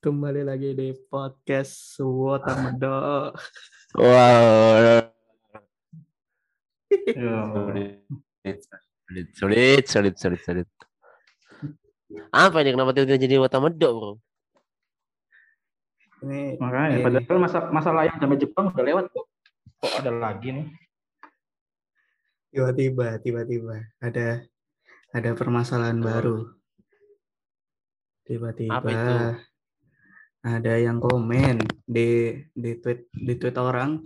Kembali lagi di podcast Wota Medo. Wow. Ya, Sulit, sulit, sulit, sulit. Apa ini kenapa tiba-tiba jadi wata medok, bro? Ini makanya ini- padahal masa masalah yang sampai Jepang udah lewat kok. Kok ada lagi nih? tiba-tiba, tiba-tiba ada ada permasalahan Oh. baru. Apa Tiba-tiba itu? Ada yang komen di di tweet di tweet orang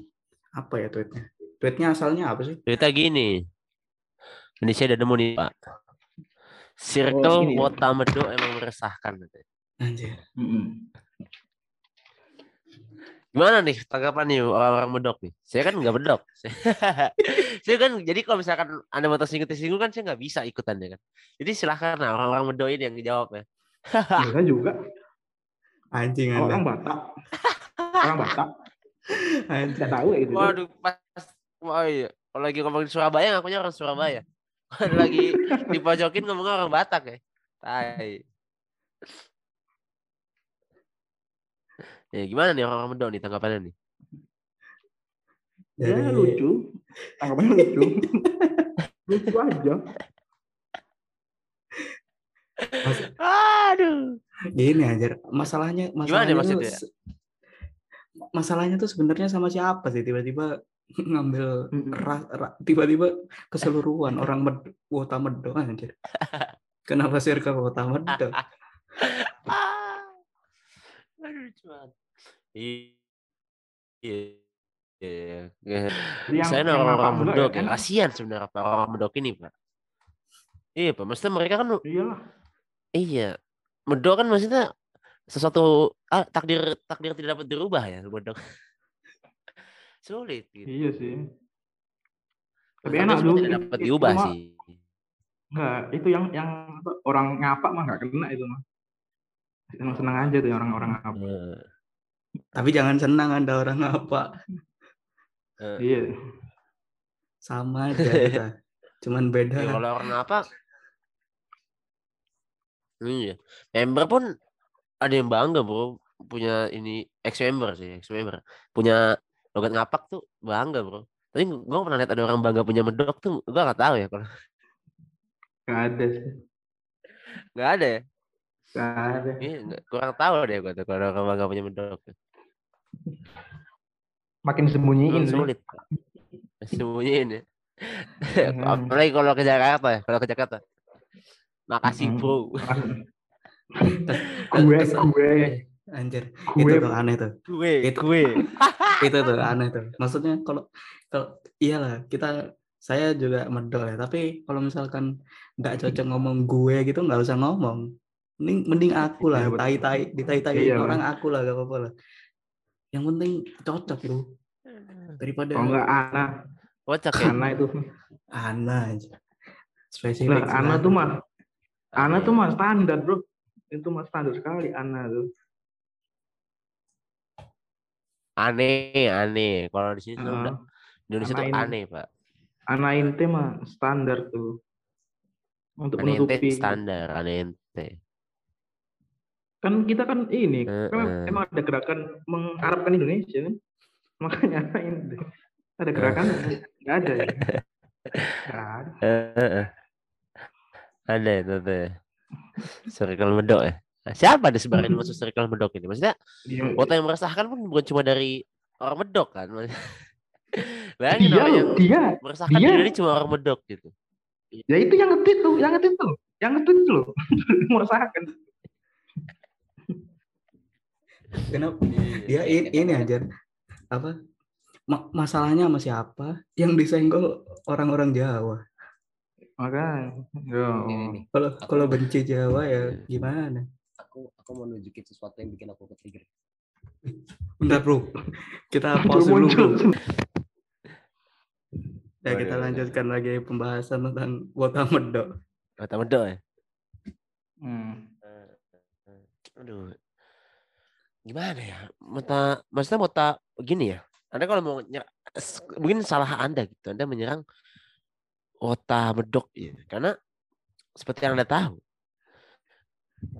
apa ya tweetnya? Tweetnya asalnya apa sih? Cerita gini. Ini saya udah nemu nih, Pak. Circle Oh, gini ya? emang meresahkan. katanya. Anjir. Gimana nih tanggapan nih orang-orang medok nih? Saya kan nggak medok. saya kan jadi kalau misalkan Anda mau tersinggung tersinggung kan saya nggak bisa ikutan ya kan. Jadi silahkan nah, orang-orang medok ini yang dijawab ya. Kita juga Anjing orang Anda. Batak. Orang Batak. Anjing. Tahu ya gitu. Waduh, pas oh iya. Kalau lagi ngomongin Surabaya ngakunya orang Surabaya. Kalau lagi dipojokin ngomongnya orang Batak ya. Tai. Ya gimana nih orang-orang medok nih tanggapannya nih? Ya Dari- lucu. Tanggapannya lucu. lucu aja. Aduh. Gini anjir, masalahnya Gimana masalahnya tuh maksudnya? masalahnya tuh sebenarnya sama siapa sih tiba-tiba ngambil Mm-mm. ra- ra- tiba-tiba keseluruhan orang med wota medo anjir. Kenapa circle wota medo? Ah. Aduh, cuman. Iya. Iya. Iya. Saya orang-orang medok ya kan? Kasihan sebenarnya orang medok ini, Pak. Iya, Pak. Maksudnya mereka kan Iyalah. Iya. Medok kan maksudnya sesuatu ah, takdir takdir tidak dapat dirubah ya, medok. Sulit gitu. Iya sih. Tapi enak dulu. tidak dapat Itu diubah mah- sih. Enggak, itu yang yang apa, orang ngapak mah nggak kena itu mah. Emang senang aja tuh orang-orang ngapak. Eh, Tapi jangan senang Anda orang apa. eh. Iya. Sama aja kita. Cuman beda. Ya, kalau orang apa? Iya. Member pun ada yang bangga, Bro. Punya ini ex member sih, ex member. Punya logat ngapak tuh bangga, Bro. Tapi gua pernah lihat ada orang bangga punya medok tuh, gua nggak tahu ya kalau Nggak ada sih. nggak ada ya. Nggak ada. Iya, kurang tahu deh gua tuh kalau ada orang bangga punya medok. Makin sembunyiin Hmm, sulit. Sembunyiin ya. Apalagi kalau ke Jakarta ya, kalau ke Jakarta. Makasih, Mm-mm. Bro. gue gue Anjir. gue Itu tuh aneh tuh. Gue, Itu- gue. itu tuh aneh tuh maksudnya kalau kalau iyalah kita saya juga medol ya tapi kalau misalkan nggak cocok ngomong gue gitu nggak usah ngomong mending mending aku lah Iya, tai tai di tai tai Iya, orang aku lah gak apa-apa lah yang penting cocok bro daripada kalau nggak Ana Kocak ya. Ana itu Ana aja spesifik Ana tuh mah Ana tuh mah standar bro. Itu mah standar sekali Ana tuh. Aneh, aneh. Kalau di sini tuh udah Indonesia tuh aneh, Pak. Ana inte mah standar tuh. Untuk Aneh ente menutupi standar, aneh ente. kan kita kan ini kan Heeh. emang ada gerakan mengarabkan Indonesia kan? Makanya Ana inte ada gerakan nggak ada ya? Nggak ada. Ada itu tuh. Circle medok ya. Nah, siapa di sebenarnya yang masuk circle medok ini? Maksudnya Dia- kota yang meresahkan pun bukan cuma dari orang medok kan. Bayangin dia orang yang loh, dia meresahkan dia- diri cuma orang medok gitu. ya itu yang ngetit tuh yang ngetit tuh yang ngetit tuh loh meresahkan kenapa dia ini, ini aja apa ma- masalahnya sama siapa yang disenggol orang-orang Jawa makanya ya kalau kalau benci Jawa ya gimana aku aku mau nunjukin sesuatu yang bikin aku ke-trigger. bentar bro kita pause dulu bro ya Boleh, kita boleh. lanjutkan lagi pembahasan tentang wota medok Kota medok ya. Hmm. Aduh. Gimana ya? Mata maksudnya mota gini ya. Anda kalau mau nyerang, mungkin salah Anda gitu. Anda menyerang Kota Medok ya. Karena seperti yang Anda tahu,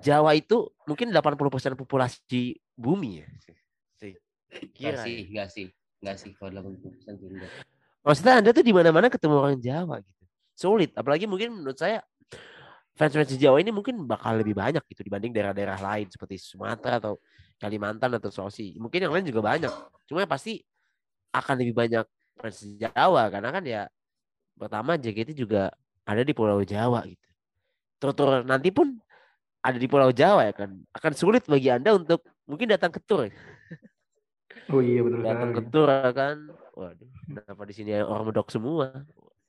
Jawa itu mungkin 80% populasi bumi ya. Kira. sih, ya. enggak sih. Enggak sih kalau 80% sih enggak. Maksudnya Anda tuh di mana-mana ketemu orang Jawa gitu. Sulit, apalagi mungkin menurut saya fans-fans di Jawa ini mungkin bakal lebih banyak gitu dibanding daerah-daerah lain seperti Sumatera atau Kalimantan atau Sulawesi. Mungkin yang lain juga banyak. Cuma pasti akan lebih banyak fans Jawa karena kan ya pertama JKT juga ada di Pulau Jawa gitu. Tur-tur nanti pun ada di Pulau Jawa ya kan. Akan sulit bagi Anda untuk mungkin datang ke tur. Oh iya betul Datang ke sekali. tur ya kan. Waduh, kenapa di sini orang medok semua?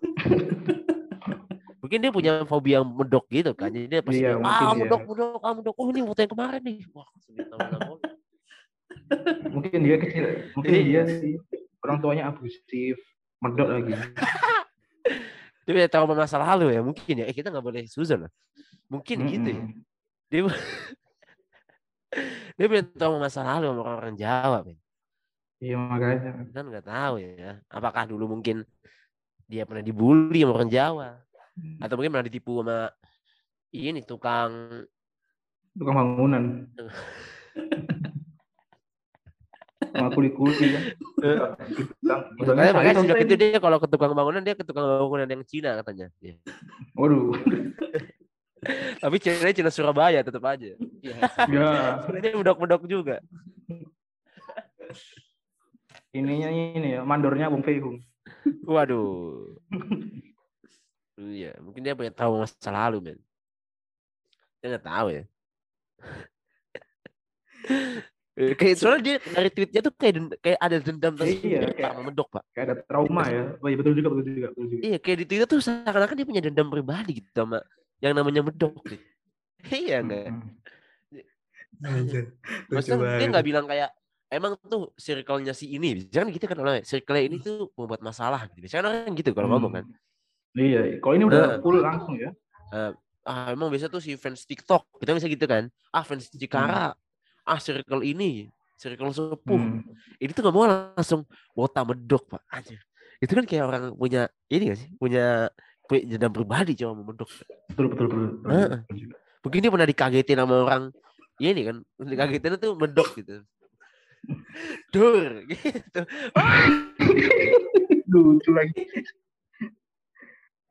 Mungkin dia punya fobia medok gitu kan. Jadi dia pasti Iya, ah medok, medok, ah medok. Oh ini foto yang kemarin nih. Wah. Mungkin dia kecil, mungkin Iya. dia sih orang tuanya abusif, medok lagi. dia punya trauma masa lalu ya mungkin ya. Eh, kita nggak boleh suzon lah. Mungkin gitu ya. Dia dia punya trauma masa lalu sama orang-orang Jawa, men. Iya makanya. Kan nggak tahu ya. Apakah dulu mungkin dia pernah dibully sama orang Jawa atau mungkin pernah ditipu sama ini tukang Tukang bangunan. Sama kuli-kuli kan. Tukang- Makanya, saya makanya sejak itu dia kalau ke tukang bangunan dia ke tukang bangunan yang Cina katanya. Iya. Waduh. Tapi Cina Cina Surabaya tetap aja. Iya. Ya, Sebenarnya medok-medok juga. ininya ini ya, mandornya Bung Feihung. Waduh. Iya, mungkin dia punya tahu masa lalu, men. Dia nggak tahu ya. Eh, kayak soalnya dia dari tweetnya tuh kayak ada dendam tersendiri Iya, Pak, kayak- sama medok pak. Kayak ada trauma ya. Oh iya betul juga, betul juga, betul juga. Iya kayak di Twitter tuh seakan-akan dia punya dendam pribadi gitu sama yang namanya medok. Gitu. Iya enggak. Anjir, lucu Maksudnya dia nggak bilang kayak emang tuh circle-nya si ini. Jangan gitu kan orang circle ini tuh membuat masalah gitu. Biasanya orang gitu kalau ngomong kan. Iya, kalau ini Nah. udah full langsung ya. ah emang biasa tuh si fans TikTok kita bisa gitu kan ah fans Cikara ah circle ini circle sepuh Hmm. ini tuh nggak mau langsung wota medok pak aja itu kan kayak orang punya ini gak sih punya punya dendam pribadi cuma sama medok Betul, betul, betul. betul, Heeh. betul mungkin dia pernah dikagetin sama orang ya ini kan dikagetin tuh medok gitu dur gitu Lucu lagi.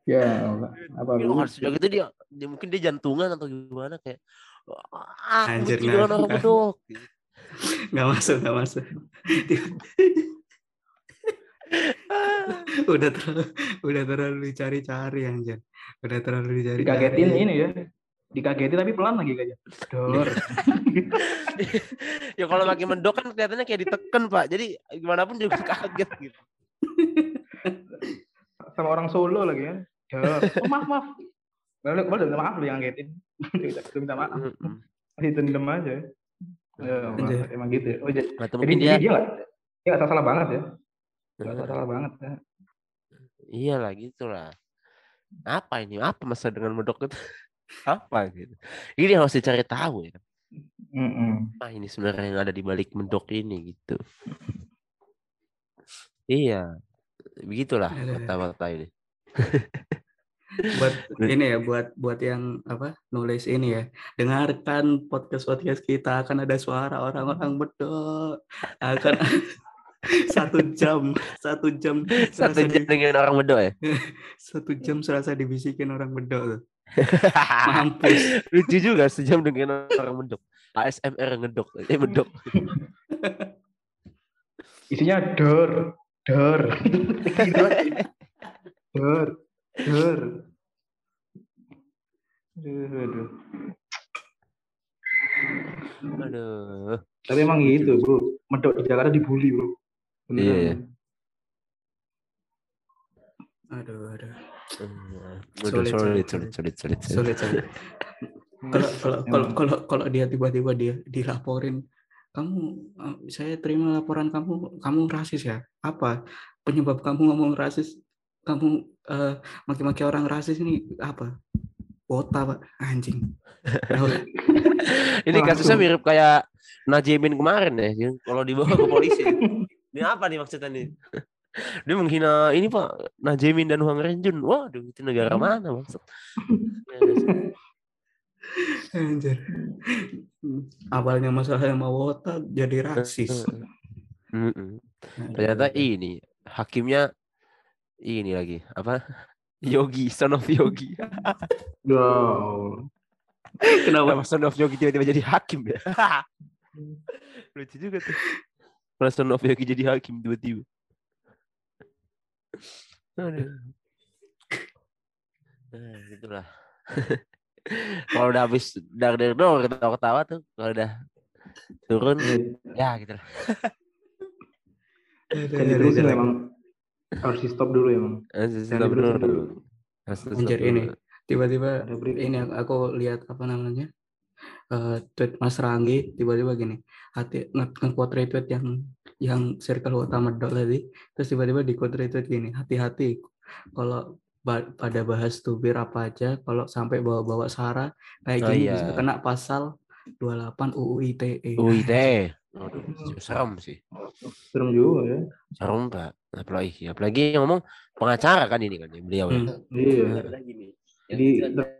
Ya, apa lu? harus sejak itu dia, dia mungkin dia jantungan atau gimana kayak ah Anjir, nah. Nggak masuk, nggak masuk. udah terlalu, udah terlalu dicari-cari anjir. Udah terlalu dicari-cari. Dikagetin ini ya. Dikagetin tapi pelan lagi kayaknya. Dor. ya kalau makin mendok kan kelihatannya kayak diteken pak jadi gimana pun juga kaget gitu Sama orang Solo lagi ya. Dor. Oh, maaf, maaf. Padahal padahal udah minta maaf lu yang ngagetin. Udah minta maaf. Masih dendam aja. Ya, Anjir. emang gitu ya. Oh, jadi, jadi dia dia nggak dia nggak salah banget ya. Nggak salah banget ya. iyalah gitulah apa ini apa masa dengan medok itu apa gitu ini harus dicari tahu ya Mm-mm. ah ini sebenarnya yang ada di balik medok ini gitu iya begitulah kata-kata ini buat ini ya buat buat yang apa nulis ini ya. Dengarkan podcast podcast kita akan ada suara orang-orang bedok. Akan satu jam satu jam satu serasa jam di- dengan orang medok ya? satu jam serasa dibisikin orang bedok tuh. Mampus. Lucu juga sejam dengan orang medok ASMR ngedok eh medok Isinya dor, dor. Dor, dor. Aduh, aduh. aduh Tapi emang gitu, bro. Medok di Jakarta dibully, bro. Beneran. Iya, iya. aduh aduh Sulit, sulit, sulit, sulit, sulit, sulit, sulit. sulit sulit kalau kalau kalau kalau kalau dia tiba-tiba dia dilaporin kamu eh, saya terima laporan kamu kamu rasis ya apa penyebab kamu ngomong rasis kamu eh, maki-maki orang rasis ini apa wota pak anjing Ini kasusnya mirip kayak Najemin kemarin ya, kalau dibawa ke polisi. Ini apa nih maksudnya nih? Dia menghina ini Pak, Najemin dan Huang Renjun. Waduh, itu negara mana maksud? Anjir. Awalnya masalah sama wota jadi rasis. Ternyata ini hakimnya ini lagi apa? Yogi, son of Yogi. Allah. Kenapa? Kenapa son of Yogi tiba-tiba jadi hakim ya? Lucu juga tuh. Kalau son of Yogi jadi hakim tiba-tiba. Aduh. Nah, gitulah. Kalau udah habis dar dar dor ketawa-ketawa tuh, kalau udah turun ya gitu lah. Kan aduh, diterusin aduh. emang harus di stop dulu emang. Harus Jangan stop dulu. dulu. Harus stop Anjir dulu. ini tiba-tiba ini yang aku lihat apa namanya eh tweet Mas Ranggi tiba-tiba gini hati nge- nge-quote retweet yang yang circle utama dot tadi terus tiba-tiba di quote retweet gini hati-hati kalau ba- pada bahas tubir apa aja kalau sampai bawa-bawa sara kayak Oh, gini iya. bisa kena pasal 28 UU ITE UIT. Waduh, serem sih. Serem juga ya. Serem Pak. Apalagi apalagi yang ngomong pengacara kan ini kan ya, beliau ya. Hmm. Iya. Gini. Yang Jadi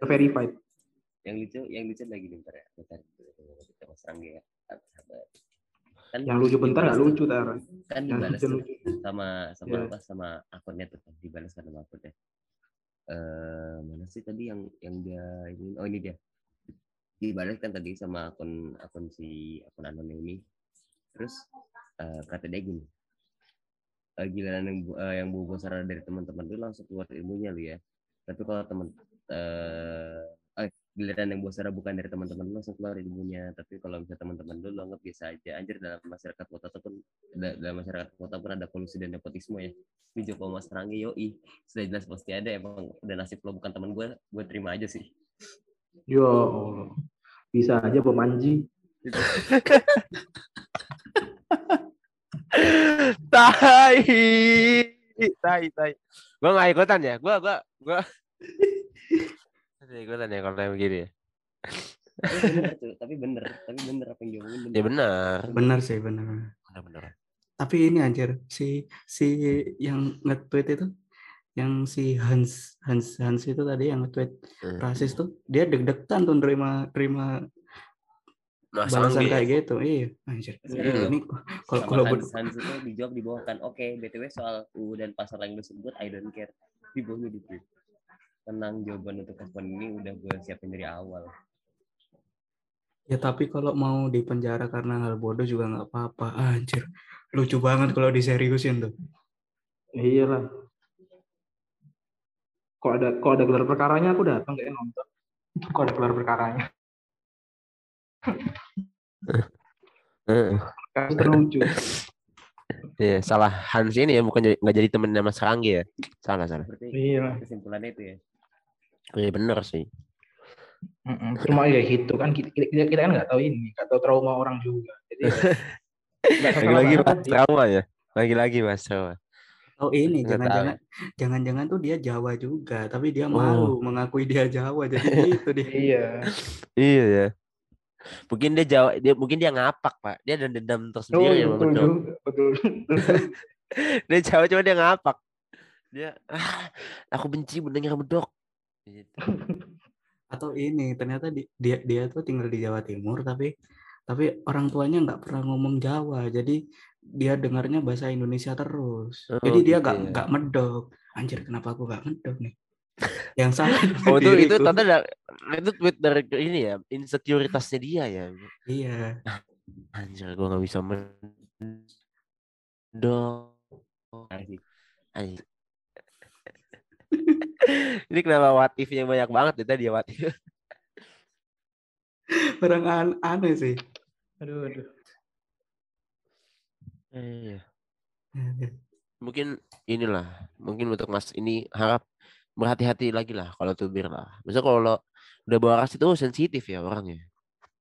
verified. yang lucu, yang lucu lagi nih bentar ya. Bentar. Kita Mas Rangga ya. Sabar. Kan Yang lucu bentar nggak dibalas lucu tar. Kan dibalas sama sama Iya. apa sama akunnya tuh kan dibalas sama akunnya. Eh mana sih tadi yang yang dia ini oh ini dia dibalas kan tadi sama akun akun si akun anonim ini. Terus eh, kata dia gini eh, giliran yang eh, yang bobo saran dari teman-teman lu langsung keluar ilmunya lu ya. Tapi kalau teman eh eh, giliran yang bosara bukan dari teman-teman langsung keluar ilmunya. Tapi kalau misalnya teman-teman lu lu anggap biasa aja. Anjir dalam masyarakat kota tuh pun da- dalam masyarakat kota pun ada kolusi dan nepotisme ya. Ini Joko Mas Rangga yoi. Sudah jelas pasti ada emang udah nasib lo bukan teman gue gue terima aja sih. Ya. Bisa aja pemanji. tai tai tai. Gua nggak ikutan ya? Gua gua gua. Nggak ikutan ya kalau yang begini ya? Tapi bener tuh tapi bener tapi bener apa yang dia omongin ya bener benar. Benar sih benar benar benar tapi ini anjir si si yang nge-tweet itu yang si Hans Hans Hans itu tadi yang nge-tweet Hmm. rasis tuh dia deg-degan tuh nerima terima balasan kayak gitu. Iya anjir. Iya. ini kalau kalau Hans, Hans itu dijawab di bawah kan oke btw soal UU dan pasal yang disebut I don't care. Di bawahnya di tweet tenang jawaban untuk respon ini udah gue siapin dari awal. Ya tapi kalau mau di penjara karena hal bodoh juga nggak apa-apa anjir. Lucu banget kalau diseriusin tuh. Iya lah. Kalau ada kalau ada gelar perkaranya aku datang kayak nonton. Kalau ada gelar perkaranya. Heeh. Kasus terlucu. Iya, salah Hans ini ya bukan jadi nggak jadi temennya Mas Ranggi ya salah salah Iya kesimpulannya itu ya iya benar sih Mm-mm. Cuma ya gitu kan kita, kita, kita kan nggak tahu ini, nggak tahu trauma orang juga. Jadi ya, lagi-lagi mas trauma ya lagi-lagi mas trauma oh ini jangan-jangan jangan-jangan tuh dia Jawa juga tapi dia Oh. malu mengakui dia Jawa jadi gitu dia Iya. iya ya mungkin dia jawab dia mungkin dia ngapak pak dia ada dendam Oh, tersendiri iya, sama betul juga. Betul. dia jawab cuma dia ngapak dia ah, aku benci mendengar medok gitu. atau ini ternyata di- dia dia tuh tinggal di Jawa Timur tapi tapi orang tuanya nggak pernah ngomong Jawa jadi dia dengarnya bahasa Indonesia terus Oh, jadi dia gitu nggak ya. nggak medok anjir kenapa aku nggak medok nih yang salah oh itu itu diriku. tanda da- itu tweet dari ini ya insekuritasnya dia ya iya anjir gua nggak bisa medok. Anjir. ini kenapa what if-nya banyak banget ya tadi ya what if orang an- aneh sih Aduh, aduh. Iya. mungkin inilah mungkin untuk mas ini harap berhati-hati lagi lah kalau tubir lah misalnya kalau udah bawa ras itu sensitif ya orangnya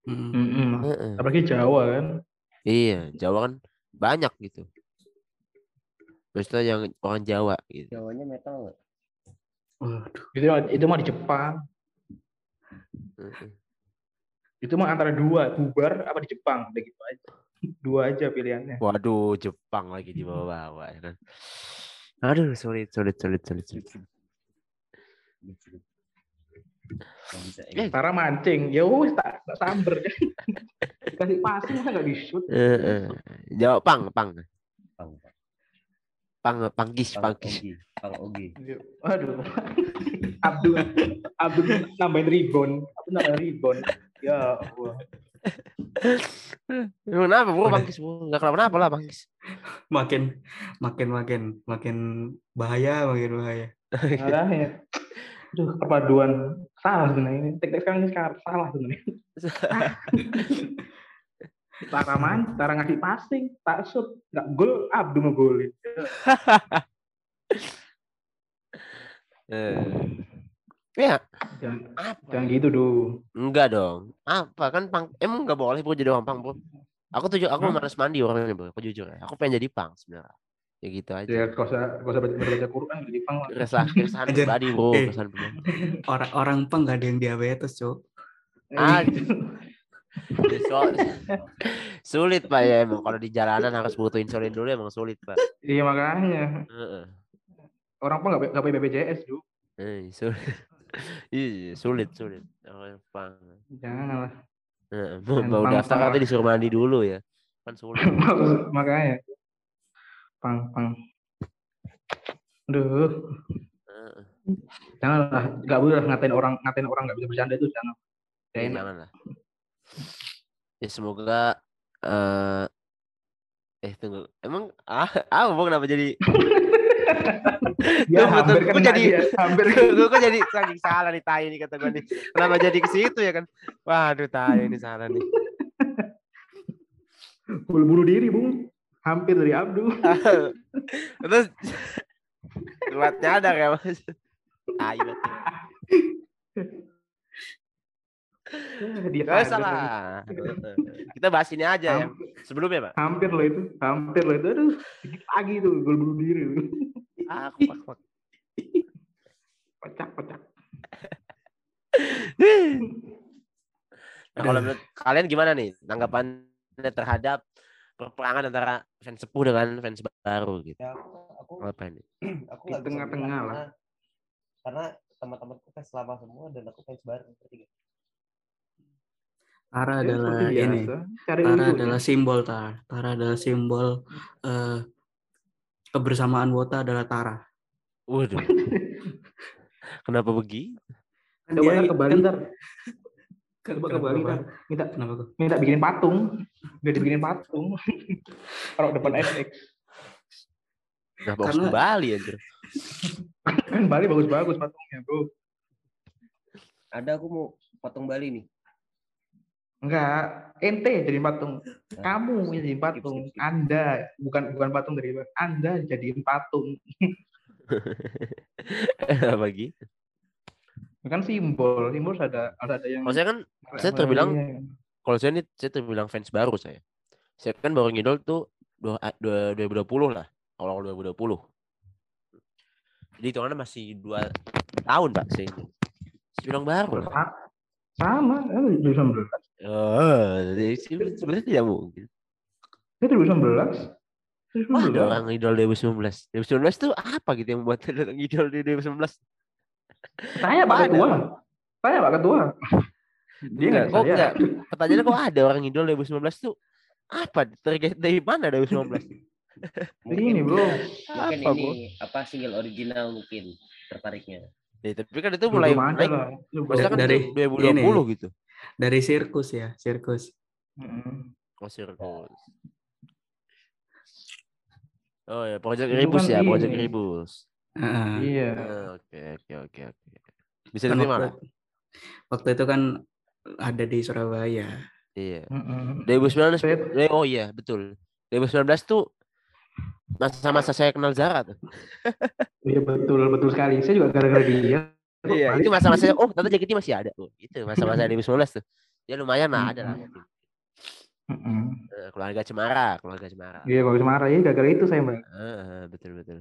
Mm. Mm-mm. Heeh. Apalagi Jawa kan. iya Jawa kan banyak gitu maksudnya yang orang Jawa gitu Jawanya metal nggak? Waduh. Itu itu mah di Jepang. Heeh. Itu mah antara dua, bubar apa di Jepang, udah gitu aja. Dua aja pilihannya. waduh Jepang lagi di bawah-bawah ya kan aduh sulit sulit sulit sulit, sulit. Bisa Eh, Cara mancing, ya wis tak tak samber. Dikasih passing masa nggak di shoot. Eh, eh. Jawab pang, pang, pang pang pang, panggis, pang panggis. ogi pang ogi Aduh. Abdul Abdul nambahin rebound. Abdul nambahin rebound. Ya Allah. Emang Kenapa bro panggis bro? Gak kenapa-napa lah panggis. makin makin makin makin bahaya makin bahaya Makanya. Aduh, perpaduan salah sebenarnya ini. Teknik sekarang ini sekarang salah sebenarnya. cara man, cara ngasih passing, tak shoot, nggak gol, Abdul ngegolin. Eh. Ya, Jangan, apa? jangan gitu dong. Enggak dong. Apa kan pang? Emang nggak boleh bro jadi orang pang bro? Aku tuh aku Hah? malas mandi orangnya bro. Aku jujur ya. Aku pengen jadi pang sebenarnya. Ya gitu aja. Ya, kau usah, kau usah baca, baca Quran, jadi pang. Resah, keresahan pribadi bro. Eh. Keresahan pribadi. orang orang peng nggak ada yang diabetes cok Ah, Ya, so- sulit pak ya emang kalau di jalanan harus butuh insulin dulu emang sulit pak. Iya makanya. Heeh. Orang pang nggak nggak punya BPJS, Ju. Eh, sulit. Iya, sulit, sulit. Orang pang. Jangan lah. Heeh, Mau, daftar pang- nanti disuruh mandi dulu ya. Kan sulit. makanya. Pang, pang. Aduh, Heeh. jangan lah. Nggak boleh lah ngatain orang, ngatain orang nggak bisa bercanda itu jangan. Gak Ya, enak. jangan lah. Ya semoga eh eh tunggu. Emang ah, ah mau kenapa jadi Ya, hampir kena jadi- dia. Hampir gue kok jadi saking salah nih tai nih kata gue nih. Kenapa jadi ke situ ya kan? Waduh tai ini salah nih. Bulu bunuh diri, Bung. Hampir dari Abdul. Terus kuat nyadar ya mas. Tai Gak sadar. salah. Kita bahas ini aja ya. Sebelumnya pak. Hampir loh itu. Hampir loh itu. Aduh, sedikit lagi tuh. Gol bunuh diri. Ah, kuak, kuak. Kocak, kocak. Nah, kalau menurut kalian gimana nih tanggapannya terhadap perperangan antara fans sepuh dengan fans baru gitu? ya aku aku Apa ini? aku Di tengah-tengah lah. karena- teman-temanku fans lama semua dan aku fans baru ngerti nggak? Tara Ya, adalah seperti ini biasa. Cari Tara lucunya. adalah simbol Tara Tara adalah simbol eh, kebersamaan Wota adalah Tara Waduh. Kenapa begitu? Kan Coba dia- ke Bali kan- ntar. Coba ke Bali ntar. Minta kenapa kok minta bikinin patung. Biar dibikinin patung. Kalau depan FX. Nah, bagus Karena- kembali anjir. Kan Bali bagus-bagus patungnya, bro. ada aku mau potong Bali nih Enggak, ente jadi patung. Kamu yang jadi patung. Anda bukan bukan patung dari Anda jadiin patung. Apa gitu? Kan simbol, simbol ada harus ada yang. Kalau saya kan saya terbilang kalau saya ini saya terbilang fans baru saya. Saya kan baru ngidol tuh dua, dua, 2020 lah. Awal 2020. Jadi hitungannya masih dua tahun pak saya. Saya bilang baru lah. Sa- sama, eh, 2019. Oh, jadi sebenarnya tidak mungkin. Itu 2019. Wah, ada 2019. orang idol 2019. 2019 tuh apa gitu yang membuat ada orang idol di 2019? Tanya Pak. Ketua. Tanya Pak Ketua. Dia Enggak, nggak kok enggak? Pertanyaannya kok ada orang idol 2019 tuh apa? Terkait dari mana 2019? Ini, bro. mungkin Apa, ini apa single original mungkin tertariknya Ya, tapi kan itu mulai Belum ada naik. Maksudnya kan Dari itu 2020 gitu. dari sirkus ya sirkus Mm-mm. Oh, sirkus. Oh ya, Project Itu Ribus kan ya, Project ini. Ribus. Heeh. Iya. Ah, Oke, oke, oke, oke. Bisa Kan diterima waktu, lah. waktu itu kan ada di Surabaya Iya. Mm-mm. 2019 Saya- eh, oh iya, betul. 2019 tuh masa-masa saya kenal Zara tuh. Iya betul betul sekali. Saya juga gara-gara dia. Iya, itu masa-masa oh, ternyata JKT masih ada. Oh, itu masa-masa 2019 tuh. Ya lumayan lah, ada lah. Eh, keluarga Cemara, keluarga Cemara. Iya bagus marah ya gara-gara itu saya mbak. Ah, betul betul.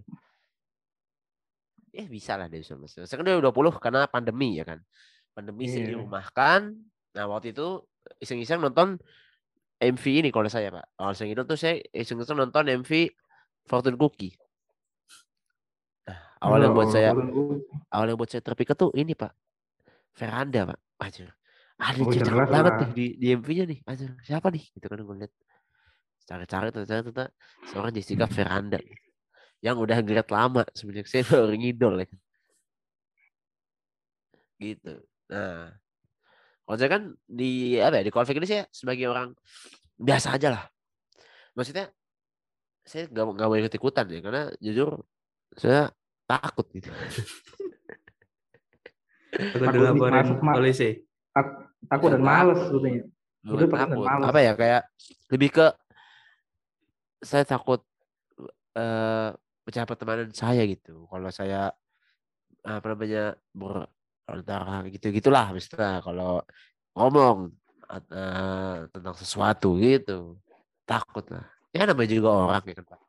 Eh bisa lah dari 2019. Sekarang 2020 karena pandemi ya kan. Pandemi saya Iya. dirumahkan. Nah waktu itu iseng-iseng nonton MV ini kalau saya pak. Kalau saya itu tuh saya iseng-iseng nonton MV Fortune Cookie. Nah, awal yang buat saya awal yang buat saya terpikat tuh ini pak. veranda pak. Aja ada Oh, jelas banget nih di di MV-nya nih. Aja siapa nih? Gitu kan gue lihat cari-cari ternyata ternyata seorang Jessica Veranda yang udah grade lama semenjak saya baru ngidol ya. Gitu. Nah kalau saya kan di apa ya di konflik ini saya sebagai orang biasa aja lah. Maksudnya saya nggak mau- nggak mau ikut ikutan ya karena jujur saya takut gitu. Takut dilaporin polisi. Tak- takut dan males sebetulnya. bukan takut apa ya kayak lebih ke saya takut eh pecah pertemanan saya gitu. Kalau saya apa namanya ber antara gitu gitulah misalnya kalau ngomong eh, tentang sesuatu gitu takut lah ya namanya juga orang ya kan pak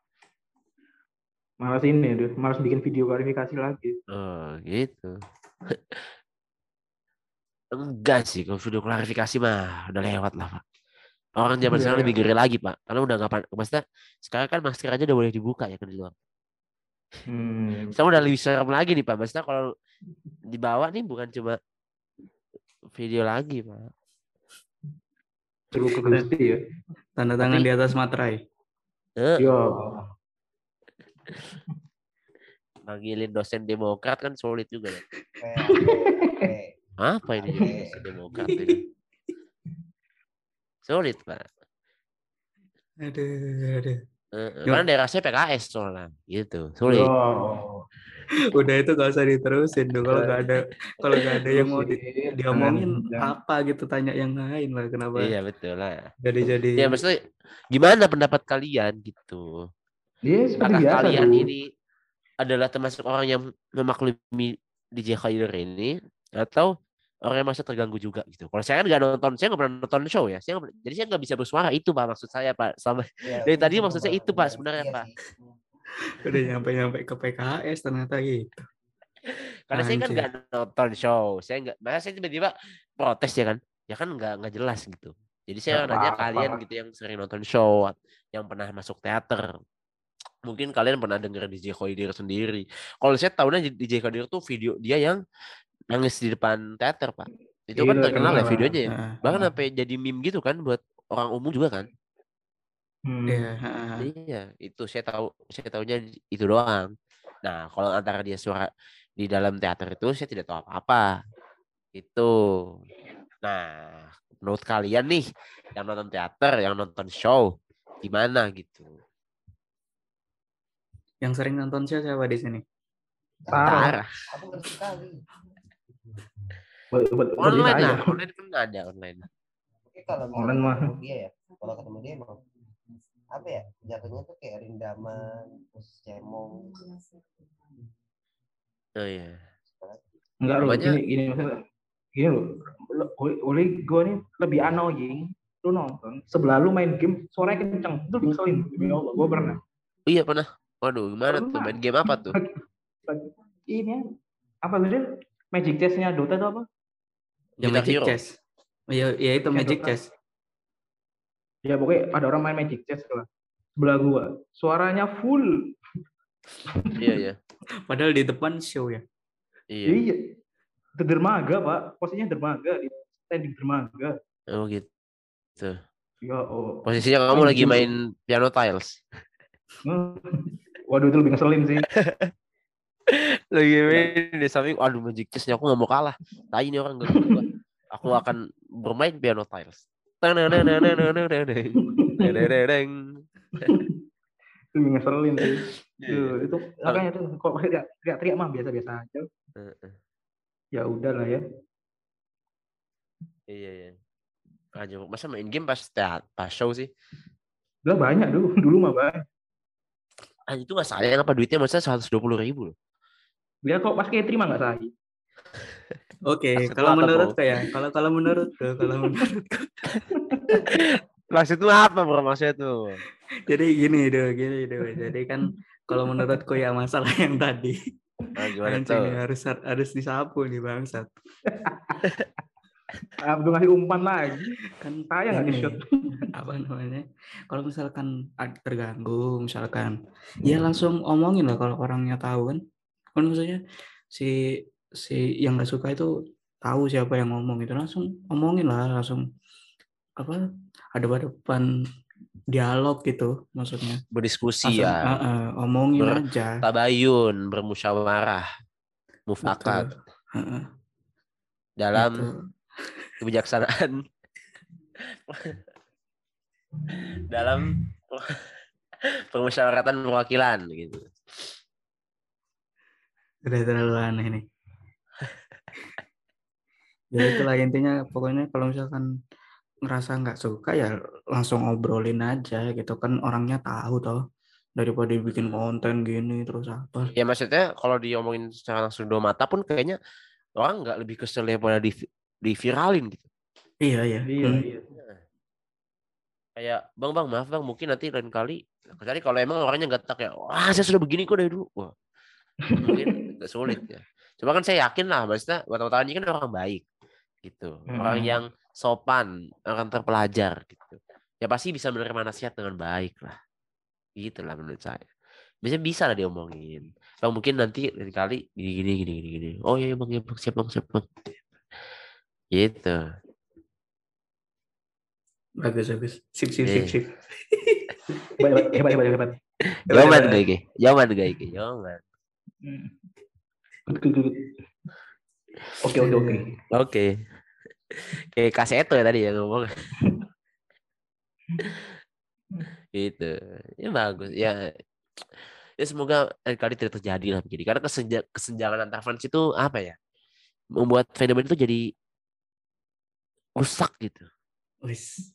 Males ini, aduh. Males bikin video klarifikasi lagi. oh gitu enggak sih kalau video klarifikasi mah udah lewat lah pak orang zaman Iya, sekarang iya. lebih ngeri lagi pak karena udah nggak maksudnya sekarang kan masker aja udah boleh dibuka ya kan di luar Hmm. Udah lebih serem lagi nih Pak. Maksudnya kalau dibawa nih bukan cuma video lagi Pak. Ke Gusti ya. Tanda tangan Tapi- di atas materai. Eh, Yo. manggilin dosen demokrat kan sulit juga ya. Apa ini jadi dosen demokrat ini? Sulit Pak. Aduh, aduh. Eh, Ya. karena daerah saya PKS soalnya gitu. Sulit. Yo. Udah itu gak usah diterusin dong. Kalau nggak ada, kalau nggak ada yang mau di- diomongin Jangan- apa gitu tanya yang lain lah kenapa Iya betul lah. jadi jadi Ya maksudnya gimana pendapat kalian gitu? Iya, seperti Apakah biasa kalian tuh. ini adalah termasuk orang yang memaklumi DJ Khair ini atau orang yang masih terganggu juga gitu? Kalau saya kan nggak nonton, saya nggak pernah nonton show ya. Saya jadi saya nggak bisa bersuara itu pak maksud saya pak. Selama ya, Dari tadi maksud saya itu, Pak, benar. sebenarnya, Iya Pak. udah nyampe nyampe ke PKS ternyata gitu. karena saya kan Anjir. nggak nonton show, saya nggak, makanya saya tiba-tiba protes ya kan, ya kan nggak nggak jelas gitu. Jadi saya nanya kalian gitu yang sering nonton show, yang pernah masuk teater, mungkin kalian pernah dengar DJ Khoidir sendiri. Kalau saya tahunya DJ Khoidir tuh video dia yang nangis di depan teater pak. Itu kan Iya, terkenal ya videonya ya. Nah, Bahkan sampai jadi meme gitu kan buat orang umum juga kan. Hmm. Iya, ha. Iya, itu saya tahu, saya tahunya itu doang. Nah, kalau antara dia suara di dalam teater itu saya tidak tahu apa-apa. Itu. Nah, menurut kalian nih yang nonton teater, yang nonton show, gimana gitu? yang sering nonton show siapa di sini? Parah. Aku sekali. Be- be- berarti Online lah, online kan ada online. Oke kalau Online mah. dia ya, kalau ketemu dia emang apa ya jatuhnya tuh kayak rindaman terus cemong Oh iya. Enggak loh, gini gini maksudnya. Gini loh. lo- Oleh gue nih lebih annoying. Lu nonton, sebelah lu main game, suaranya kenceng. Itu ngeselin. Demi Allah, gue pernah. Iya pernah. Waduh, gimana tuh main game apa tuh? Ini apa tuh? Magic chess-nya Dota itu apa? Ya Guitar Magic Hero. Chess. Ya, ya itu Ya, Magic Dota. Chess. Ya pokoknya ada orang main Magic chess lah. Sebelah gua. Suaranya full. Iya, iya. Padahal di depan show ya. Iya. Iya. Itu dermaga, Pak. Posisinya dermaga. Di standing dermaga. Oh gitu. Ya oh. Posisinya kamu lagi Anjing. main piano tiles. Hmm. Waduh itu lebih ngeselin sih. lagi main di samping aduh magic chessnya aku nggak mau kalah. Tai ini orang gak gua. Aku akan bermain piano tiles. Itu lebih ngeselin sih. Iya, Tuh, itu makanya tuh kok teriak teriak mah biasa-biasa aja. Ya udahlah ya. iya iya. Aja masa main game pas teat pas show sih? Udah banyak dulu, dulu mah banyak. ah itu nggak sayang apa duitnya? Masa seratus dua puluh ribu loh Dia kok pas kayak terima nggak sahih. Oke, lu kalau Bro? ya, kalau kalau menurutku, kalau menurutku. maksud lu apa bro maksudnya tuh Jadi gini deh, gini deh. Jadi kan kalau menurutku ya masalah yang tadi. nah, gimana Anjing tuh nih, harus harus disapu nih bangsat. Udah ngasih umpan lagi. Kan Saya nggak ini, di-shoot. apa namanya? Kalau misalkan terganggu, misalkan, ya langsung omongin lah kalau orangnya tahu kan. Kan maksudnya si si yang nggak suka itu tahu siapa yang ngomong itu langsung omongin lah langsung apa ada depan dialog gitu maksudnya Berdiskusi langsung ya. eh, eh, omongin Ber- aja Tabayun, bermusyawarah, mufakat Betul. Heeh, dalam gitu. kebijaksanaan dalam permusyawaratan perwakilan gitu. Udah terlalu aneh nih. Ya itulah intinya pokoknya kalau misalkan ngerasa nggak suka ya langsung obrolin aja gitu. Kan orangnya tahu toh daripada bikin konten gini terus apa. Ya maksudnya kalau diomongin secara langsung dua mata pun kayaknya orang nggak lebih kesel daripada di diviralin gitu. iya iya. Iya, Hmm. iya. Kayak bang bang maaf bang mungkin nanti lain kali. Kecuali kalau emang orangnya nggak tak ya wah saya sudah begini kok dari dulu. Wah. Mungkin agak sulit ya. Cuma kan saya yakin lah maksudnya Batam Tanji kan orang baik gitu orang Hmm. yang sopan orang terpelajar gitu ya pasti bisa menerima nasihat dengan baik lah gitu lah menurut saya biasanya bisa lah diomongin bang mungkin nanti lain kali gini gini gini gini gini oh iya bang ya bang siap bang siap bang gitu bagus bagus sip sip Iya. sip sip Hebat, hebat, hebat, hebat. Jaman gak iki? Iki? Jaman. Good, good, good. Oke, oke, oke. Oke. Kayak kaseto ya tadi ya ngomong. gitu. Ya bagus. Ya ya semoga lain kali tidak terjadi lah begini. Karena kesenja kesenjangan antar fans itu apa ya? Membuat fandom itu jadi rusak gitu. Wis,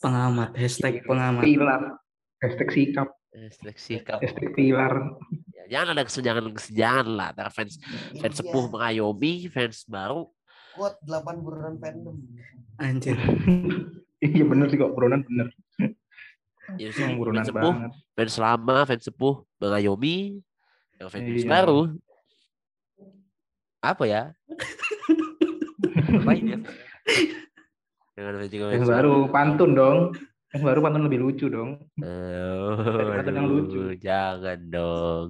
pengamat hashtag pengamat Pilar. Hashtag sikap. Eh, seleksi. Hashtag pilar. Ya, jangan ada kesenjangan-kesenjangan lah antara fans fans sepuh mengayomi, fans baru. Kuat 8 burunan fandom. anjir Iya bener sih kok, buronan bener. Ya, sih, fans sepuh banget. fans lama, fans sepuh mengayomi, yang fans Iya. baru. Apa ya? Ngapain ya? Dengan fans baru pantun dong. Yang baru pantun lebih lucu dong. Oh, Kata-kata yang lucu. jangan dong.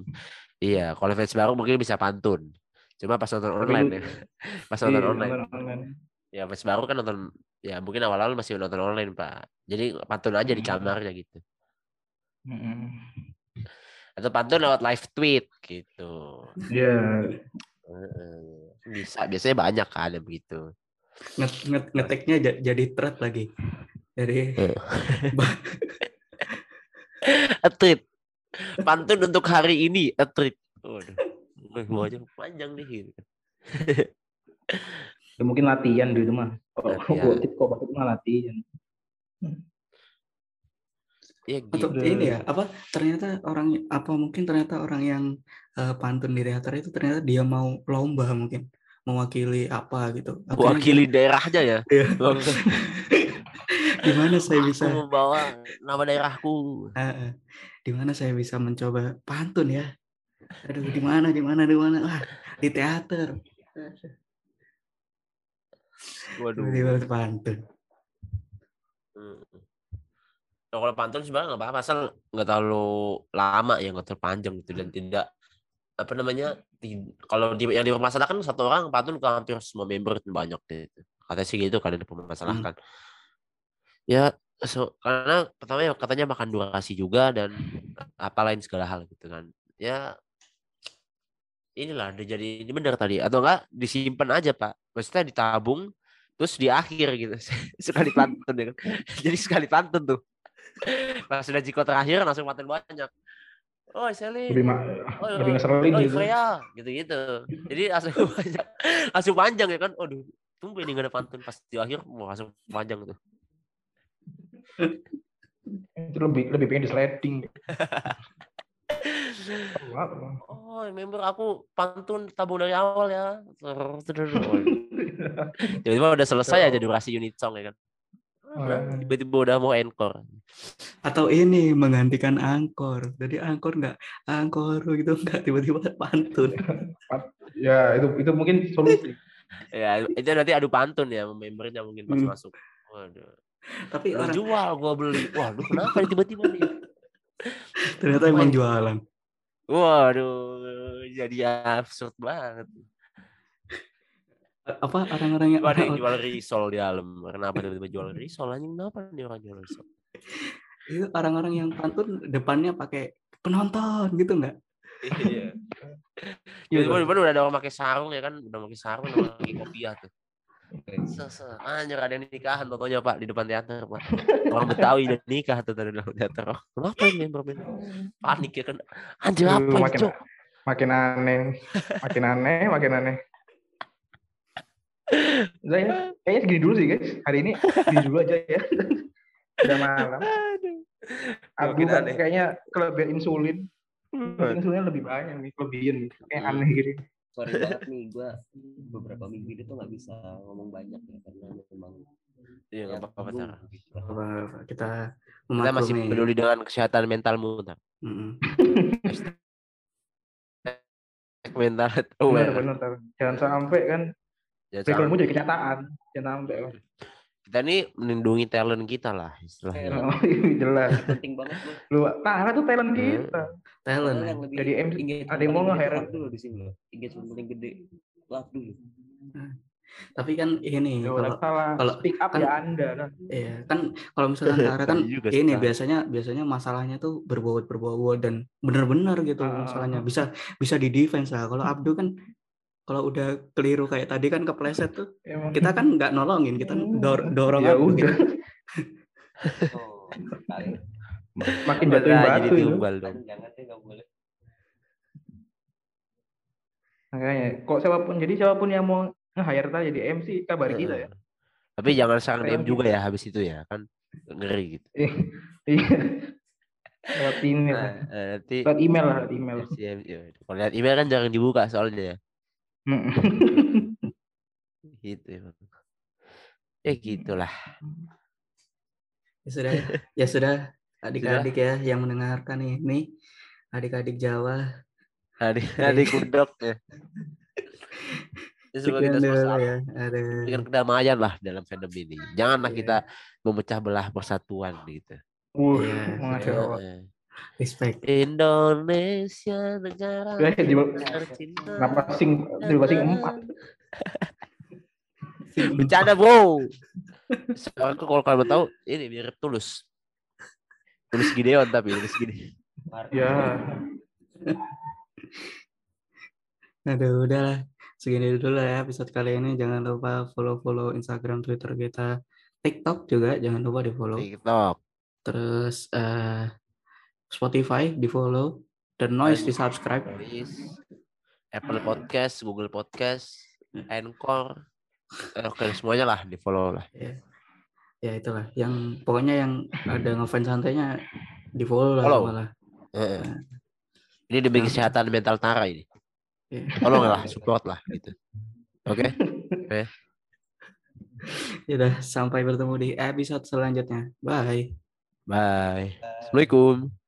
Iya, kalau fans baru mungkin bisa pantun. Cuma pas nonton online ya. Pas nonton Iya, online. nonton online. Ya fans baru kan nonton ya mungkin awal-awal masih nonton online, Pak. Jadi pantun aja di Hmm. kamarnya gitu. Mm-mm. Atau pantun lewat live tweet gitu. Iya. Heeh. Bisa, biasanya banyak kan begitu. nget nget ngeteknya ja- jadi thread lagi jadi A tweet. Pantun untuk hari ini, a tweet. Waduh. Aja panjang nih gitu. Ya, mungkin latihan gitu mah. Kok Latihan. kok kok bakal mah latihan. Ya atau gitu. ini ya apa ternyata orang apa mungkin ternyata orang yang eh, pantun di teater itu ternyata dia mau lomba mungkin mewakili apa gitu Akhirnya Wakili daerahnya ya. Iya. Di mana saya bisa Aku membawa nama daerahku. eh, di mana saya bisa mencoba pantun ya aduh di mana di mana di mana wah di teater Waduh. tiba-tiba pantun Mm. Nah, kalau pantun sebenarnya nggak apa-apa, asal nggak terlalu lama ya, nggak terlalu panjang gitu dan tidak apa namanya ti- kalau di, yang dipermasalahkan satu orang pantun ke hampir semua member banyak gitu. Katanya sih gitu kan yang dipermasalahkan. Ya so, karena pertama ya katanya makan durasi juga dan apa lain segala hal gitu kan. Ya inilah udah jadi ini benar tadi. Atau enggak disimpan aja pak. Maksudnya ditabung terus di akhir gitu. Sekali pantun ya kan. Jadi sekali pantun tuh. Pas sudah jiko terakhir langsung pantun banyak. Oh Sally Lebih oh, lebih ngeselin oh, gitu. Freya gitu gitu jadi langsung banyak langsung panjang ya kan. Aduh tunggu ini gak ada pantun. Pas di akhir mau langsung panjang tuh itu lebih lebih pengen di sliding. Wah, oh member aku pantun tabung dari awal ya. Tiba-tiba udah selesai aja durasi unit song ya kan. Wah. tiba-tiba udah mau encore. Atau ini menggantikan angkor. Jadi angkor nggak? Angkor gitu nggak? Tiba-tiba pantun. Ya itu itu mungkin solusi. ya itu nanti adu pantun ya membernya mungkin pas Hmm. masuk. Waduh tapi Lo orang jual gua beli waduh kenapa nih tiba-tiba nih ternyata emang jualan waduh jadi absurd banget apa orang-orang yang ada yang jual risol di dalam. Kenapa tiba-tiba jual risol? Anjing kenapa nih orang jual risol? itu orang-orang yang pantun depannya pakai penonton gitu nggak? Iya. Iya, Tiba-tiba udah ada orang pakai sarung ya kan, udah pakai sarung orang lagi kopiah tuh. Sese, anjir ada nikahan totonya Pak di depan teater Pak. Orang Betawi udah nikah tuh tadi di depan teater. Kenapa ini band? Panik ya kan. Anjir apa makin, itu? makin aneh, makin aneh, makin aneh. Udah ya, kayaknya segini dulu sih guys. Hari ini segini dulu aja ya. Udah malam. Aku Makin kan kayaknya kelebihan insulin. Insulinnya lebih banyak nih, kelebihan. Kayak Hmm. aneh gitu. Sorry banget nih gue beberapa minggu ini tuh nggak bisa ngomong banyak ya karena memang Iya ya, nggak apa-apa bingung Tar. gitu. Apa- Kita Kita masih memaklumi. peduli dengan kesehatan mentalmu Tar. Mm-mm. Mental Bener, aware. bener. Tar. Jangan sampai kan Jangan sampai- jadi kenyataan. Jangan sampai. Kita nih melindungi talent kita lah istilahnya. Oh, ini jelas. penting banget Lu, Tara tuh talent kita. Talent. yang lebih Jadi MC ada yang mau gede tuh dulu di sini loh engagement paling gede love dulu Tapi kan ini Ya, kalau salah. kalau- Speak up kan- ya Anda. Kan. Iya, kan kalau misalkan Tara kan Iya juga ini biasanya biasanya masalahnya tuh berbobot berbobot dan benar-benar gitu Ah. masalahnya bisa bisa di defense lah. Kalau Abdu kan kalau udah keliru kayak tadi kan kepleset tuh Emang. kita kan nggak nolongin kita dor dorong ya Abdu udah. gitu. oh Makin jatuhin batu jadi itu. tumbal dong. jangan nggak boleh Makanya, kok siapa pun jadi siapa pun yang mau nge-hire kita jadi MC kabari kita ya. Tapi jangan Talent DM juga ya habis itu ya kan ngeri gitu. Iya. Lewat email. Nah, eh, nanti Lewat email lah, lewat email. Ya, kalau lihat email kan jangan dibuka soalnya ya. Gitu emang. Ya gitulah. Ya sudah ya sudah adik-adik ya yang mendengarkan ini adik-adik Jawa Adik adik kudok ya. Ya, semoga sekian kita dulu sama ya. Dengan kedamaian lah dalam fandom ini. Janganlah Iya. kita memecah belah persatuan gitu. Wuh, Iya. Masya Allah. Respect. Indonesia negara di- tercinta. Kenapa sing di sing empat? Bercanda bro. Soalnya kalau kalian mau tahu ini mirip tulus. Tulus Gideon tapi tulus Gideon. Ya. Aduh, udahlah. Segini dulu lah ya episode kali ini. Jangan lupa follow-follow Instagram, Twitter kita. TikTok juga jangan lupa di-follow. TikTok. Terus eh Spotify di-follow. Dan Noise di-subscribe. Please. Apple Podcast, Google Podcast, Anchor. Eh, Oke, semuanya lah di follow lah. Ya. ya itulah. Yang pokoknya yang ada ngefans santainya di-follow lah Follow. malah. Eh, Ini demi kesehatan mental Tara ini. Iya. Tolong lah, support lah gitu. Oke? Ya udah, sampai bertemu di episode selanjutnya. Bye. Bye. Assalamualaikum.